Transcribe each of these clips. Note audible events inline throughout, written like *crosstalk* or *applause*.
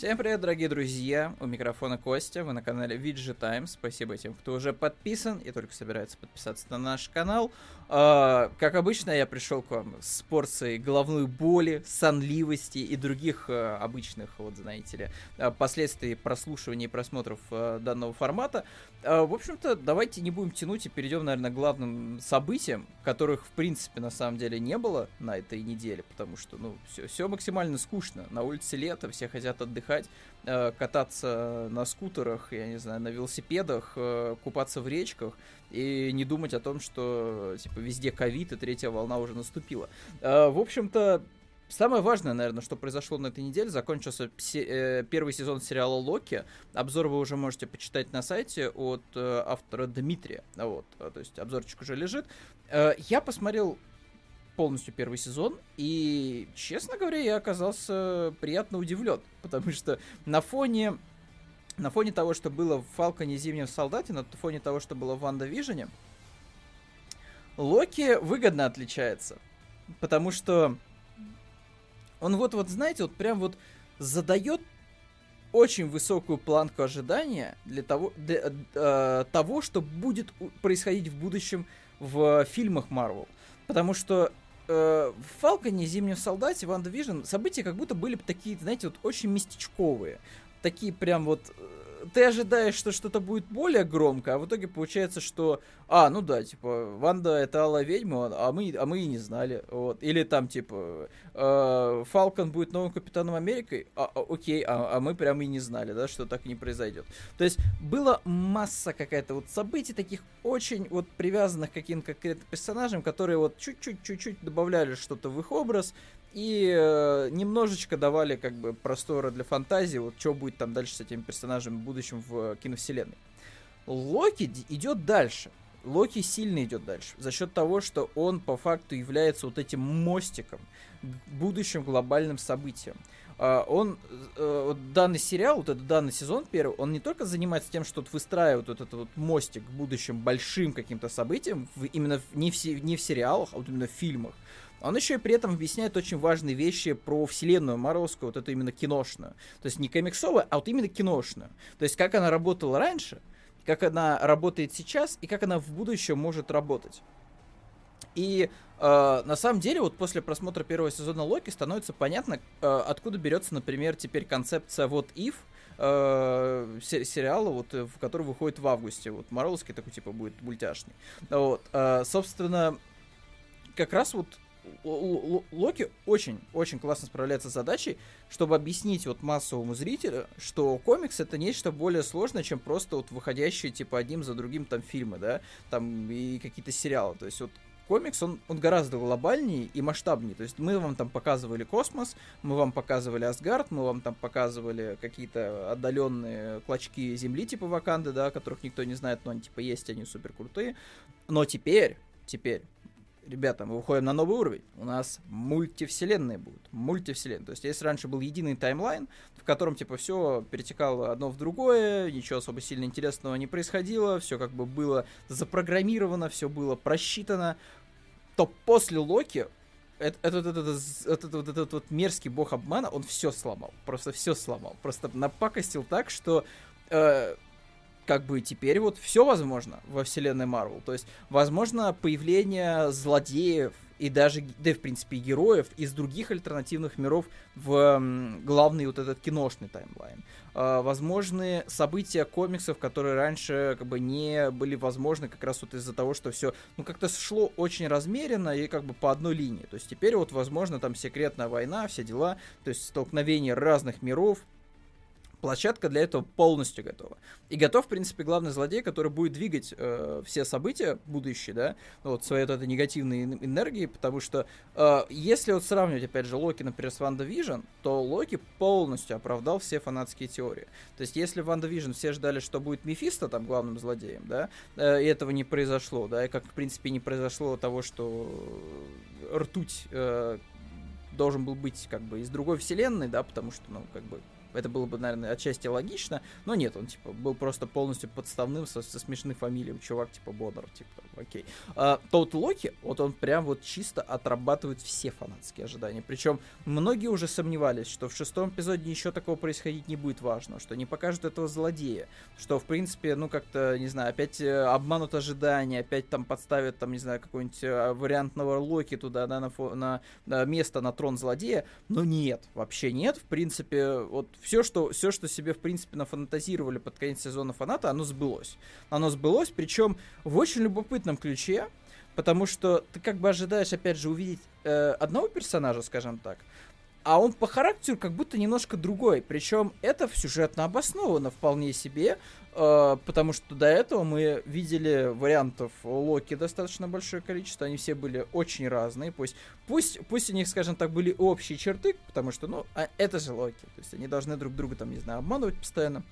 Всем привет, дорогие друзья! У микрофона Костя, вы на канале VG Times. Спасибо тем, кто уже подписан и только собирается подписаться на наш канал. А, как обычно, я пришел к вам с порцией головной боли, сонливости и других а, обычных, вот знаете ли, а, последствий прослушивания и просмотров а, данного формата. А, в общем-то, давайте не будем тянуть и перейдем, наверное, к главным событиям, которых, в принципе, на самом деле не было на этой неделе, потому что, ну, все максимально скучно. На улице лето, все хотят отдыхать, а, кататься на скутерах, я не знаю, на велосипедах, а, купаться в речках и не думать о том, что, типа, везде ковид и третья волна уже наступила. А, в общем-то, Самое важное, наверное, что произошло на этой неделе, закончился э, первый сезон сериала Локи. Обзор вы уже можете почитать на сайте от э, автора Дмитрия. Вот, то есть обзорчик уже лежит. Э, я посмотрел полностью первый сезон, и, честно говоря, я оказался приятно удивлен, *laughs* потому что на фоне на фоне того, что было в Фалконе Зимнем Солдате, на фоне того, что было в Ванда Вижне, Локи выгодно отличается. Потому что он вот, вот, знаете, вот прям вот задает очень высокую планку ожидания для того, для, э, того, что будет происходить в будущем в фильмах Марвел. Потому что э, в Фалконе, Зимнем Солдате, WandaVision события как будто были такие, знаете, вот очень местечковые. Такие прям вот ты ожидаешь, что что-то будет более громко, а в итоге получается, что, а, ну да, типа, Ванда это Алая Ведьма, а мы, а мы и не знали, вот, или там, типа, э, Фалкон будет новым Капитаном Америкой, а, а, окей, а, а мы прям и не знали, да, что так не произойдет. То есть, была масса какая-то вот событий таких очень вот привязанных к каким-то конкретным персонажам, которые вот чуть-чуть, чуть-чуть добавляли что-то в их образ, и э, немножечко давали как бы простора для фантазии, вот что будет там дальше с этими персонажами в будущем в киновселенной. Локи идет дальше. Локи сильно идет дальше. За счет того, что он по факту является вот этим мостиком к будущим глобальным событиям. Uh, он, вот данный сериал, вот этот данный сезон первый, он не только занимается тем, что вот выстраивает вот этот вот мостик к будущим большим каким-то событиям, именно не, в, не в сериалах, а вот именно в фильмах, он еще и при этом объясняет очень важные вещи про вселенную Марвелскую, вот это именно киношную. То есть не комиксовая, а вот именно киношную. То есть как она работала раньше, как она работает сейчас и как она в будущем может работать. И э, на самом деле, вот после просмотра первого сезона Локи становится понятно, э, откуда берется, например, теперь концепция вот If, э, сериала, вот, в который выходит в августе. Вот Марвелский такой, типа, будет мультяшный. Вот, э, собственно, как раз вот Локи очень-очень классно справляется с задачей, чтобы объяснить вот массовому зрителю, что комикс это нечто более сложное, чем просто вот выходящие типа одним за другим там фильмы, да, там и какие-то сериалы. То есть вот комикс, он, он гораздо глобальнее и масштабнее. То есть мы вам там показывали космос, мы вам показывали Асгард, мы вам там показывали какие-то отдаленные клочки земли типа Ваканды, да, которых никто не знает, но они типа есть, они супер крутые. Но теперь, теперь ребята, мы выходим на новый уровень. У нас мультивселенные будут. Мультивселенные. То есть, если раньше был единый таймлайн, в котором, типа, все перетекало одно в другое, ничего особо сильно интересного не происходило, все как бы было запрограммировано, все было просчитано, то после Локи этот, этот, этот, этот, этот, этот вот мерзкий бог обмана, он все сломал. Просто все сломал. Просто напакостил так, что э, как бы теперь вот все возможно во вселенной Марвел. То есть, возможно, появление злодеев и даже, да в принципе, героев из других альтернативных миров в главный вот этот киношный таймлайн. А, возможны события комиксов, которые раньше как бы не были возможны как раз вот из-за того, что все, ну, как-то шло очень размеренно и как бы по одной линии. То есть теперь вот, возможно, там секретная война, все дела, то есть столкновение разных миров, площадка для этого полностью готова. И готов, в принципе, главный злодей, который будет двигать э, все события будущие, да, вот своей вот этой негативной энергией, потому что э, если вот сравнивать, опять же, Локи, например, с WandaVision, то Локи полностью оправдал все фанатские теории. То есть, если в WandaVision все ждали, что будет Мефисто там главным злодеем, да, э, и этого не произошло, да, и как, в принципе, не произошло того, что ртуть э, должен был быть как бы из другой вселенной, да, потому что, ну, как бы Это было бы, наверное, отчасти логично, но нет, он, типа, был просто полностью подставным со, со смешной фамилией. Чувак, типа, Бодор, типа, окей. А, тот Локи, вот он прям вот чисто отрабатывает все фанатские ожидания. Причем многие уже сомневались, что в шестом эпизоде ничего такого происходить не будет важно, что не покажут этого злодея, что, в принципе, ну, как-то, не знаю, опять э, обманут ожидания, опять там подставят, там, не знаю, какой-нибудь э, вариантного Локи туда, да, на, на, на место, на трон злодея, но нет, вообще нет, в принципе, вот все, что, все, что себе, в принципе, нафантазировали под конец сезона фаната, оно сбылось. Оно сбылось, причем в очень любопытном ключе, потому что ты как бы ожидаешь, опять же, увидеть э, одного персонажа, скажем так, а он по характеру как будто немножко другой. Причем это сюжетно обосновано вполне себе, э, потому что до этого мы видели вариантов Локи достаточно большое количество, они все были очень разные. Пусть, пусть, пусть у них, скажем так, были общие черты, потому что, ну, а это же Локи. То есть они должны друг друга, там, не знаю, обманывать постоянно,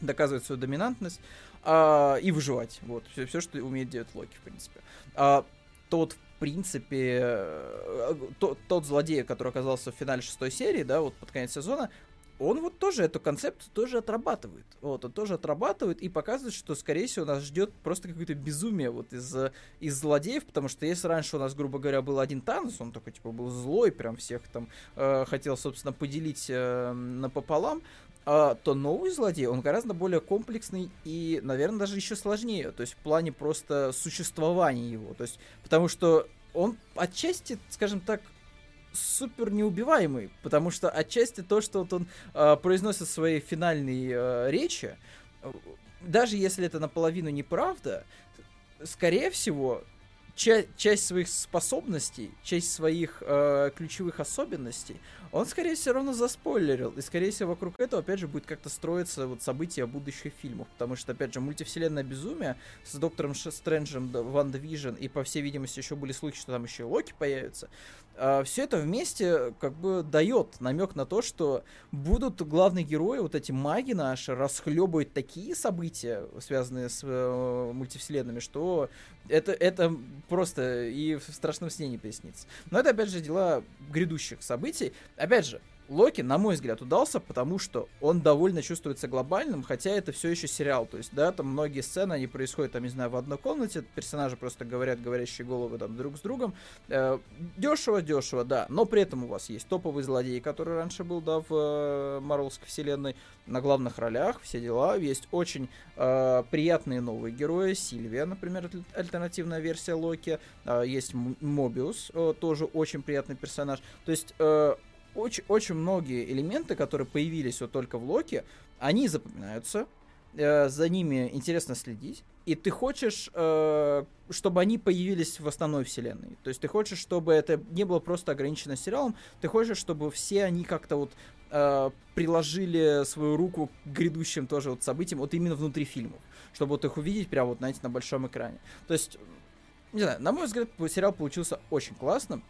доказывать свою доминантность э, и выживать. Вот, все, все, что умеет делать Локи, в принципе. А, тот, принципе, э, тот, тот злодей, который оказался в финале шестой серии, да, вот под конец сезона, он вот тоже эту концепцию тоже отрабатывает. Вот, он тоже отрабатывает и показывает, что, скорее всего, нас ждет просто какое-то безумие вот из, из злодеев, потому что если раньше у нас, грубо говоря, был один Танос, он такой, типа, был злой, прям всех там э, хотел, собственно, поделить э, напополам, то новый злодей, он гораздо более комплексный и, наверное, даже еще сложнее, то есть в плане просто существования его, то есть, потому что он отчасти, скажем так, супер неубиваемый, потому что отчасти то, что вот он э, произносит в своей финальной э, речи, даже если это наполовину неправда, скорее всего, ча- часть своих способностей, часть своих э, ключевых особенностей он, скорее всего, равно заспойлерил. И, скорее всего, вокруг этого, опять же, будет как-то строиться вот события будущих фильмов. Потому что, опять же, мультивселенная безумие с Доктором Стрэнджем, WandaVision, и, по всей видимости, еще были слухи, что там еще и Локи появится. А, все это вместе как бы дает намек на то, что будут главные герои, вот эти маги наши, расхлебывать такие события, связанные с э, мультивселенными, что это, это просто и в страшном сне не пояснится. Но это, опять же, дела грядущих событий. Опять же, Локи, на мой взгляд, удался, потому что он довольно чувствуется глобальным, хотя это все еще сериал. То есть, да, там многие сцены, они происходят, там, не знаю, в одной комнате, персонажи просто говорят говорящие головы там друг с другом. Э, дешево, дешево, да, но при этом у вас есть топовый злодей, который раньше был, да, в э, Марвелской вселенной, на главных ролях, все дела. Есть очень э, приятные новые герои, Сильвия, например, альтернативная версия Локи, э, есть Мобиус, э, тоже очень приятный персонаж. То есть, э, очень, очень многие элементы, которые появились вот только в Локе, они запоминаются, э, за ними интересно следить, и ты хочешь, э, чтобы они появились в основной вселенной. То есть ты хочешь, чтобы это не было просто ограничено сериалом, ты хочешь, чтобы все они как-то вот э, приложили свою руку к грядущим тоже вот событиям, вот именно внутри фильмов, чтобы вот их увидеть прямо вот, знаете, на большом экране. То есть, не знаю, на мой взгляд, сериал получился очень классным.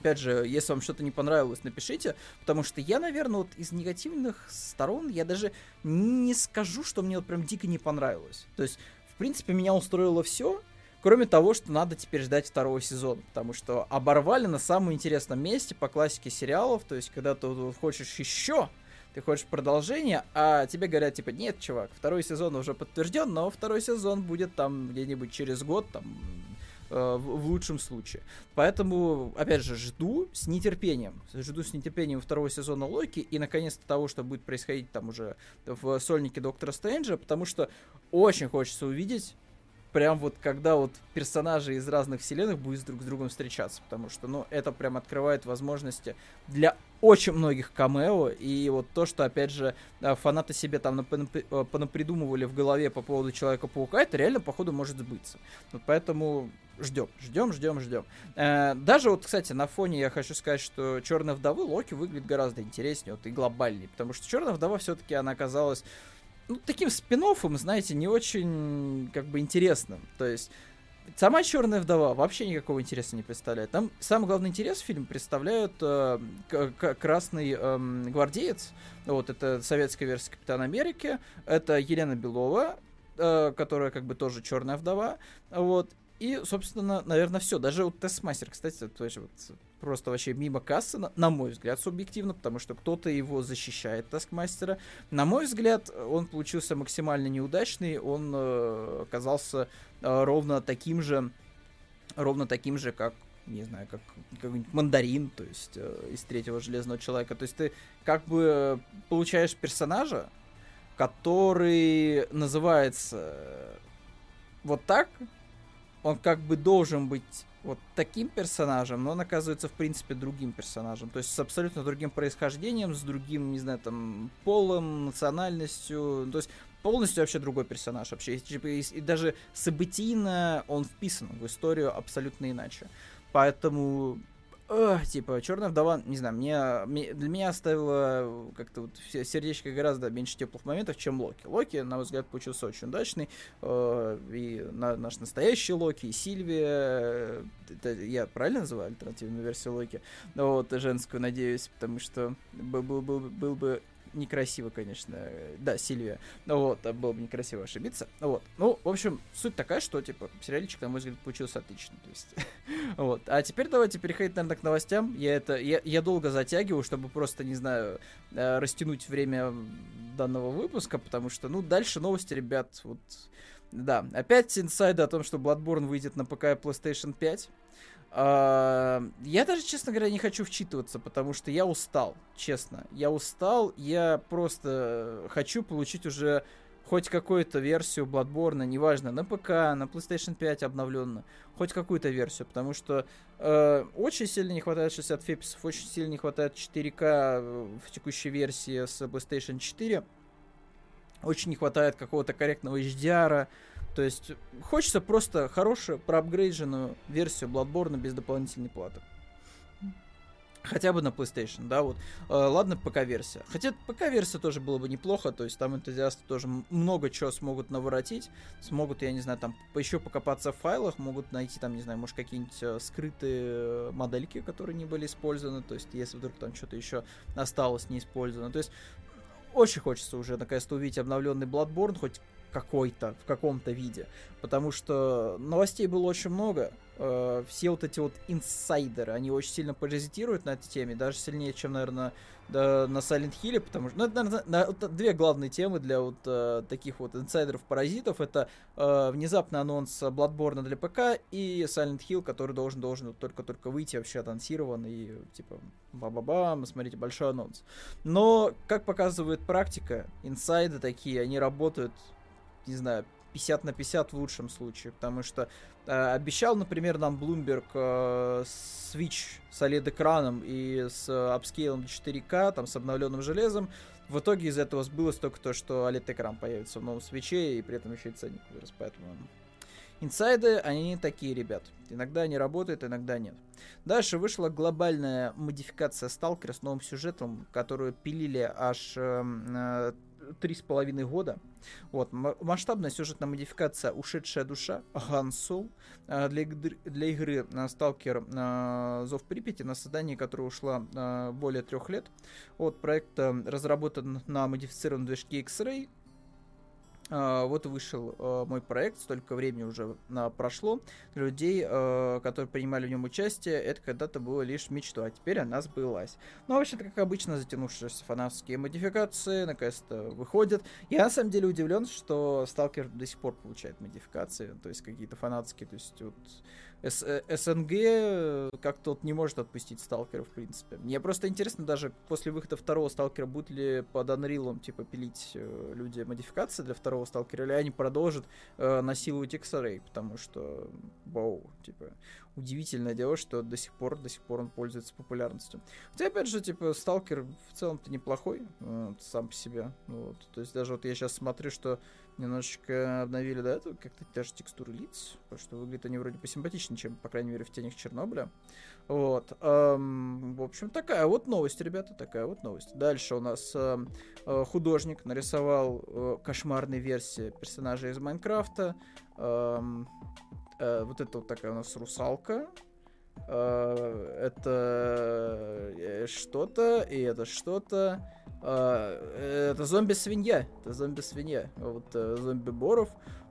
Опять же, если вам что-то не понравилось, напишите, потому что я, наверное, вот из негативных сторон, я даже не скажу, что мне вот прям дико не понравилось. То есть, в принципе, меня устроило все, кроме того, что надо теперь ждать второго сезона, потому что оборвали на самом интересном месте по классике сериалов, то есть, когда ты хочешь еще, ты хочешь продолжение, а тебе говорят, типа, нет, чувак, второй сезон уже подтвержден, но второй сезон будет там где-нибудь через год, там, в, лучшем случае. Поэтому, опять же, жду с нетерпением. Жду с нетерпением второго сезона Локи и, наконец-то, того, что будет происходить там уже в сольнике Доктора Стрэнджа, потому что очень хочется увидеть прям вот когда вот персонажи из разных вселенных будут друг с другом встречаться, потому что, ну, это прям открывает возможности для очень многих камео, и вот то, что, опять же, э, фанаты себе там э, понапридумывали в голове по поводу Человека-паука, это реально, походу, может сбыться. Вот поэтому ждем, ждем, ждем, ждем. Э, даже вот, кстати, на фоне я хочу сказать, что Черная вдовы Локи выглядит гораздо интереснее, вот и глобальнее, потому что Черная вдова все-таки она оказалась ну, таким спин знаете, не очень как бы интересным. То есть сама Черная вдова вообще никакого интереса не представляет. Там самый главный интерес в фильме представляют э, красный э, гвардеец. Вот это советская версия Капитана Америки. Это Елена Белова, э, которая как бы тоже Черная вдова. Вот. И, собственно, наверное, все. Даже вот Тестмастер, кстати, тоже вот просто вообще мимо кассы, на, мой взгляд, субъективно, потому что кто-то его защищает, Таскмастера. На мой взгляд, он получился максимально неудачный, он э, оказался э, ровно таким же, ровно таким же, как не знаю, как какой-нибудь мандарин, то есть э, из третьего железного человека. То есть ты как бы получаешь персонажа, который называется вот так, он как бы должен быть вот таким персонажем, но он оказывается, в принципе, другим персонажем. То есть с абсолютно другим происхождением, с другим, не знаю, там, полом, национальностью. То есть полностью вообще другой персонаж вообще. И, типа, и даже событийно он вписан в историю абсолютно иначе. Поэтому Эх, типа, Черная вдова, не знаю, мне, для меня оставила как-то вот сердечко гораздо меньше теплых моментов, чем Локи. Локи, на мой взгляд, получился очень удачный. Э, и на, наш настоящий Локи, и Сильвия. Это я правильно называю альтернативную версию Локи? Вот, женскую, надеюсь, потому что был, был, был, был бы некрасиво, конечно. Да, Сильвия. Ну вот, было бы некрасиво ошибиться. Вот. Ну, в общем, суть такая, что, типа, сериальчик, на мой взгляд, получился отлично. То есть, *laughs* вот. А теперь давайте переходить, наверное, к новостям. Я это, я, я долго затягиваю, чтобы просто, не знаю, э, растянуть время данного выпуска, потому что, ну, дальше новости, ребят, вот... Да, опять инсайды о том, что Bloodborne выйдет на ПК и PlayStation 5. А, я даже, честно говоря, не хочу вчитываться, потому что я устал, честно. Я устал, я просто хочу получить уже хоть какую-то версию Bloodborne, неважно, на ПК, на PlayStation 5 обновленную, хоть какую-то версию, потому что э, очень сильно не хватает 60 феписов, очень сильно не хватает 4К в текущей версии с PlayStation 4, очень не хватает какого-то корректного HDR, то есть хочется просто хорошую, проапгрейдженную версию Bloodborne без дополнительной платы. Хотя бы на PlayStation, да, вот. Э, ладно, ПК-версия. Хотя ПК-версия тоже было бы неплохо, то есть там энтузиасты тоже много чего смогут наворотить, смогут, я не знаю, там еще покопаться в файлах, могут найти там, не знаю, может, какие-нибудь э, скрытые модельки, которые не были использованы, то есть если вдруг там что-то еще осталось не использовано. То есть очень хочется уже наконец-то увидеть обновленный Bloodborne, хоть какой-то, в каком-то виде. Потому что новостей было очень много. Э, все вот эти вот инсайдеры, они очень сильно паразитируют на этой теме, даже сильнее, чем, наверное, да, на Silent Hill, потому что, ну, это, наверное, на, вот, две главные темы для вот э, таких вот инсайдеров-паразитов, это э, внезапный анонс Bloodborne для ПК и Silent Hill, который должен, должен только-только выйти, вообще анонсирован, и типа, ба-ба-бам, смотрите, большой анонс. Но, как показывает практика, инсайды такие, они работают не знаю, 50 на 50 в лучшем случае, потому что э, обещал, например, нам Bloomberg э, Switch с OLED-экраном и с апскейлом 4К, там, с обновленным железом. В итоге из этого сбылось только то, что OLED-экран появится в новом свече, и при этом еще и ценник вырос, поэтому... Инсайды, они не такие, ребят. Иногда они работают, иногда нет. Дальше вышла глобальная модификация Сталкера с новым сюжетом, которую пилили аж э, три с половиной года. Вот, масштабная сюжетная модификация «Ушедшая душа» Гансол э, для, для игры Сталкер э, Зов Припяти, на создание которой ушла э, более трех лет. Вот, проект разработан на модифицированном движке X-Ray, вот вышел uh, мой проект, столько времени уже прошло. Для людей, которые принимали в нем участие, это когда-то было лишь мечтой, а теперь она сбылась. Ну, а вообще-то, как обычно, затянувшиеся фанатские модификации наконец-то выходят. Я на самом деле удивлен, что Сталкер до сих пор получает модификации, то есть какие-то фанатские, то есть вот С э, СНГ э, как-то вот не может отпустить Сталкера, в принципе. Мне просто интересно даже после выхода второго Сталкера будут ли под Unreal типа пилить э, люди модификации для второго Сталкера, или они продолжат э, насиловать X-Ray, потому что, вау, типа, удивительное дело, что до сих пор, до сих пор он пользуется популярностью. Хотя, опять же, типа, Сталкер в целом-то неплохой вот, сам по себе. Вот. То есть даже вот я сейчас смотрю, что немножечко обновили этого как-то даже текстуры лиц, потому что выглядят они вроде посимпатичнее, чем, по крайней мере, в тенях Чернобыля. Вот. Эм, в общем, такая вот новость, ребята, такая вот новость. Дальше у нас э, художник нарисовал э, кошмарные версии персонажей из Майнкрафта. Эм, э, вот это вот такая у нас русалка. Э, это э, что-то, и это что-то. А, это зомби-свинья. Это зомби-свинья. Вот э, зомби-боров.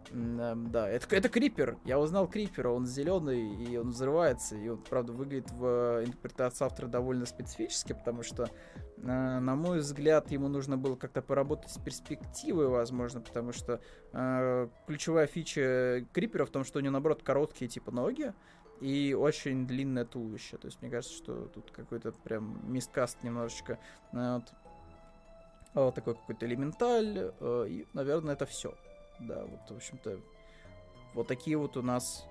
Да, это, это Крипер. Я узнал Крипера. Он зеленый, и он взрывается. И он, правда, выглядит в интерпретации автора довольно специфически, потому что, на мой взгляд, ему нужно было как-то поработать с перспективой, возможно, потому что э, ключевая фича Крипера в том, что у него, наоборот, короткие типа ноги, и очень длинное туловище. То есть мне кажется, что тут какой-то прям мисткаст немножечко. Вот, вот такой какой-то элементаль. Э, и, наверное, это все. Да, вот, в общем-то, вот такие вот у нас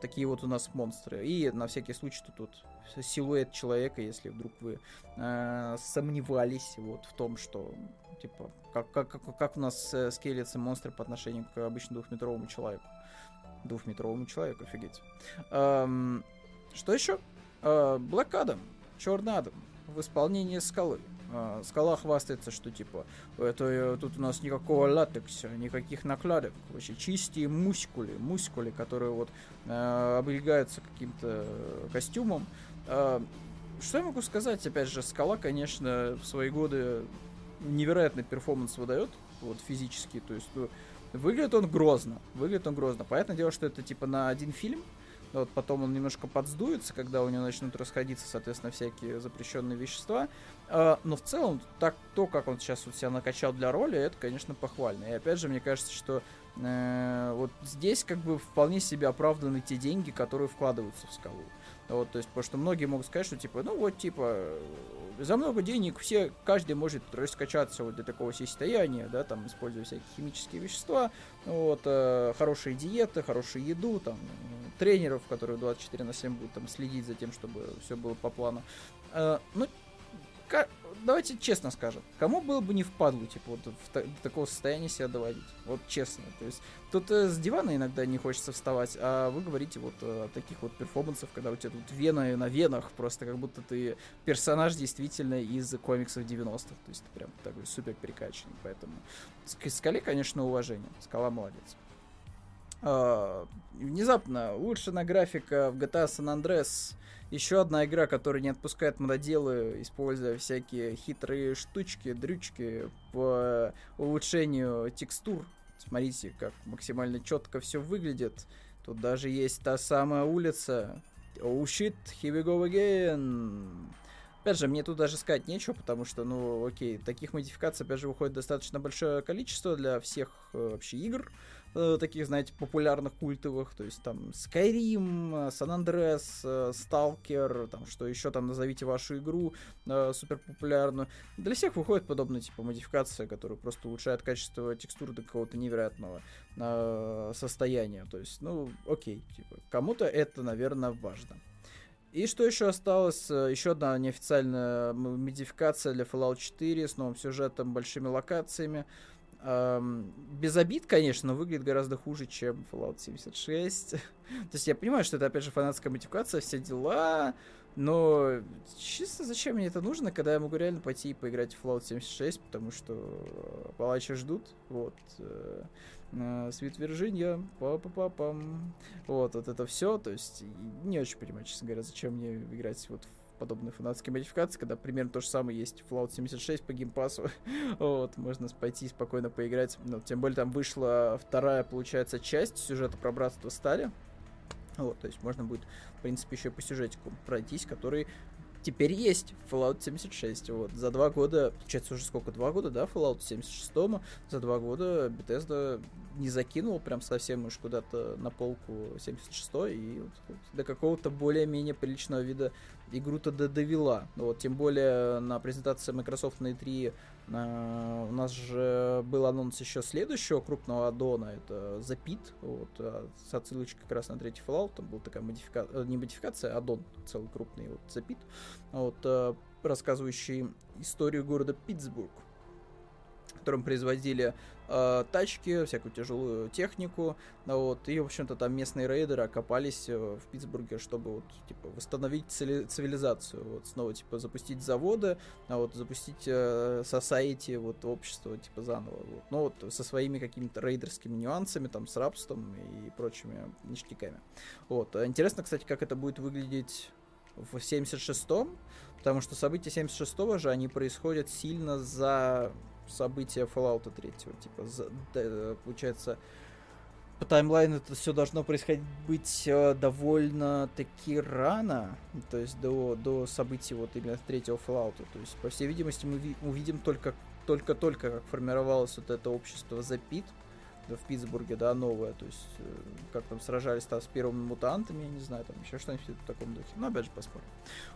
такие вот у нас монстры. И на всякий случай тут, тут силуэт человека, если вдруг вы э, сомневались вот в том, что типа как, как, как, у нас э, скелется монстры по отношению к обычному двухметровому человеку. Двухметровому человеку, офигеть. Эм, что еще? Э, Black Черный Адам в исполнении скалы. А, скала хвастается, что типа это э, тут у нас никакого латекса, никаких накладок, вообще чистые мускулы, мускулы, которые вот э, облегаются каким-то костюмом. Э, что я могу сказать? Опять же, скала, конечно, в свои годы невероятный перформанс выдает, вот физически, то есть ну, выглядит он грозно, выглядит он грозно. Понятное дело, что это типа на один фильм, вот потом он немножко подсдуется, когда у него начнут расходиться, соответственно, всякие запрещенные вещества. А, но в целом, так, то, как он сейчас вот себя накачал для роли, это, конечно, похвально. И опять же, мне кажется, что э, вот здесь как бы вполне себе оправданы те деньги, которые вкладываются в скалу. Вот, то есть, потому что многие могут сказать, что типа, ну вот, типа, за много денег все, каждый может раскачаться вот до такого состояния, да, там, используя всякие химические вещества, вот, э, хорошие диеты, хорошую еду, там, тренеров, которые 24 на 7 будут там следить за тем, чтобы все было по плану. Э, ну, давайте честно скажем, кому было бы не впадло, типа, вот в та- до такого состояния себя доводить? Вот честно. То есть, тут э, с дивана иногда не хочется вставать, а вы говорите вот э, о таких вот перформансах, когда у тебя тут вены на венах, просто как будто ты персонаж действительно из комиксов 90-х. То есть, ты прям такой супер перекачанный. Поэтому к скале, конечно, уважение. Скала молодец. Uh, внезапно улучшена графика в GTA San Andreas еще одна игра, которая не отпускает мододелы, используя всякие хитрые штучки, дрючки по улучшению текстур. Смотрите, как максимально четко все выглядит. Тут даже есть та самая улица. Oh shit, here we go again. Опять же, мне тут даже сказать нечего, потому что, ну, окей, таких модификаций, опять же, выходит достаточно большое количество для всех э, вообще игр э, таких, знаете, популярных, культовых, то есть там Skyrim, San Andreas, э, Stalker, там что еще там назовите вашу игру э, супер популярную. Для всех выходит подобная типа модификация, которая просто улучшает качество текстуры до какого-то невероятного э, состояния. То есть, ну, окей, типа, кому-то это, наверное, важно. И что еще осталось? Э, еще одна неофициальная модификация для Fallout 4 с новым сюжетом, большими локациями. Эм, без обид, конечно, выглядит гораздо хуже, чем Fallout 76. *laughs* То есть я понимаю, что это, опять же, фанатская мотивация, все дела, но чисто зачем мне это нужно, когда я могу реально пойти и поиграть в Fallout 76, потому что палачи ждут, вот. Свит Вирджиния, па-па-па-пам. Вот, вот это все, то есть не очень понимаю, честно говоря, зачем мне играть вот в подобные фанатские модификации, когда примерно то же самое есть в Fallout 76 по геймпасу. *laughs* вот, можно пойти спокойно поиграть. Ну, тем более там вышла вторая, получается, часть сюжета про братство стали. Вот, то есть можно будет, в принципе, еще по сюжетику пройтись, который теперь есть Fallout 76. Вот, за два года, получается уже сколько, два года, да, Fallout 76 за два года Bethesda не закинул прям совсем уж куда-то на полку 76 и вот, до какого-то более-менее приличного вида игру-то довела. Вот, тем более на презентации Microsoft на E3 э, у нас же был анонс еще следующего крупного аддона, это The Pit, вот, а, с отсылочкой как раз на третий Fallout, там была такая модификация, э, не модификация, а аддон целый крупный, вот The Pit, вот, э, рассказывающий историю города Питтсбург котором производили э, тачки, всякую тяжелую технику, вот, и, в общем-то, там местные рейдеры окопались э, в Питтсбурге, чтобы, вот, типа, восстановить цивилизацию, вот, снова, типа, запустить заводы, а вот, запустить э, society, вот, общество, типа, заново, вот, ну, вот, со своими какими-то рейдерскими нюансами, там, с рабством и прочими ништяками, вот. Интересно, кстати, как это будет выглядеть в 76-м, потому что события 76-го же, они происходят сильно за события Fallout 3. Типа, за, да, получается, по таймлайну это все должно происходить быть э, довольно таки рано, то есть до, до событий вот именно третьего Fallout. То есть, по всей видимости, мы ви- увидим только только-только, как формировалось вот это общество The Pit, в Питтсбурге, да, новое, то есть э, как там сражались там с первыми мутантами, я не знаю, там еще что-нибудь в таком духе. Но опять же посмотрим.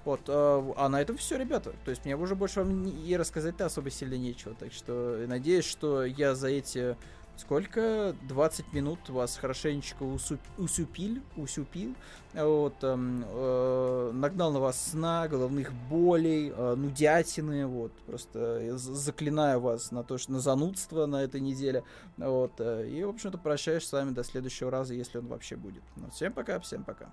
Вот, э, а на этом все, ребята. То есть мне уже больше вам и рассказать-то особо сильно нечего. Так что надеюсь, что я за эти сколько? 20 минут вас хорошенечко усуп, усупил, усупил, вот, эм, э, нагнал на вас сна, головных болей, э, нудятины, вот, просто заклинаю вас на то, что на занудство на этой неделе, вот, э, и, в общем-то, прощаюсь с вами до следующего раза, если он вообще будет. Ну, всем пока, всем пока.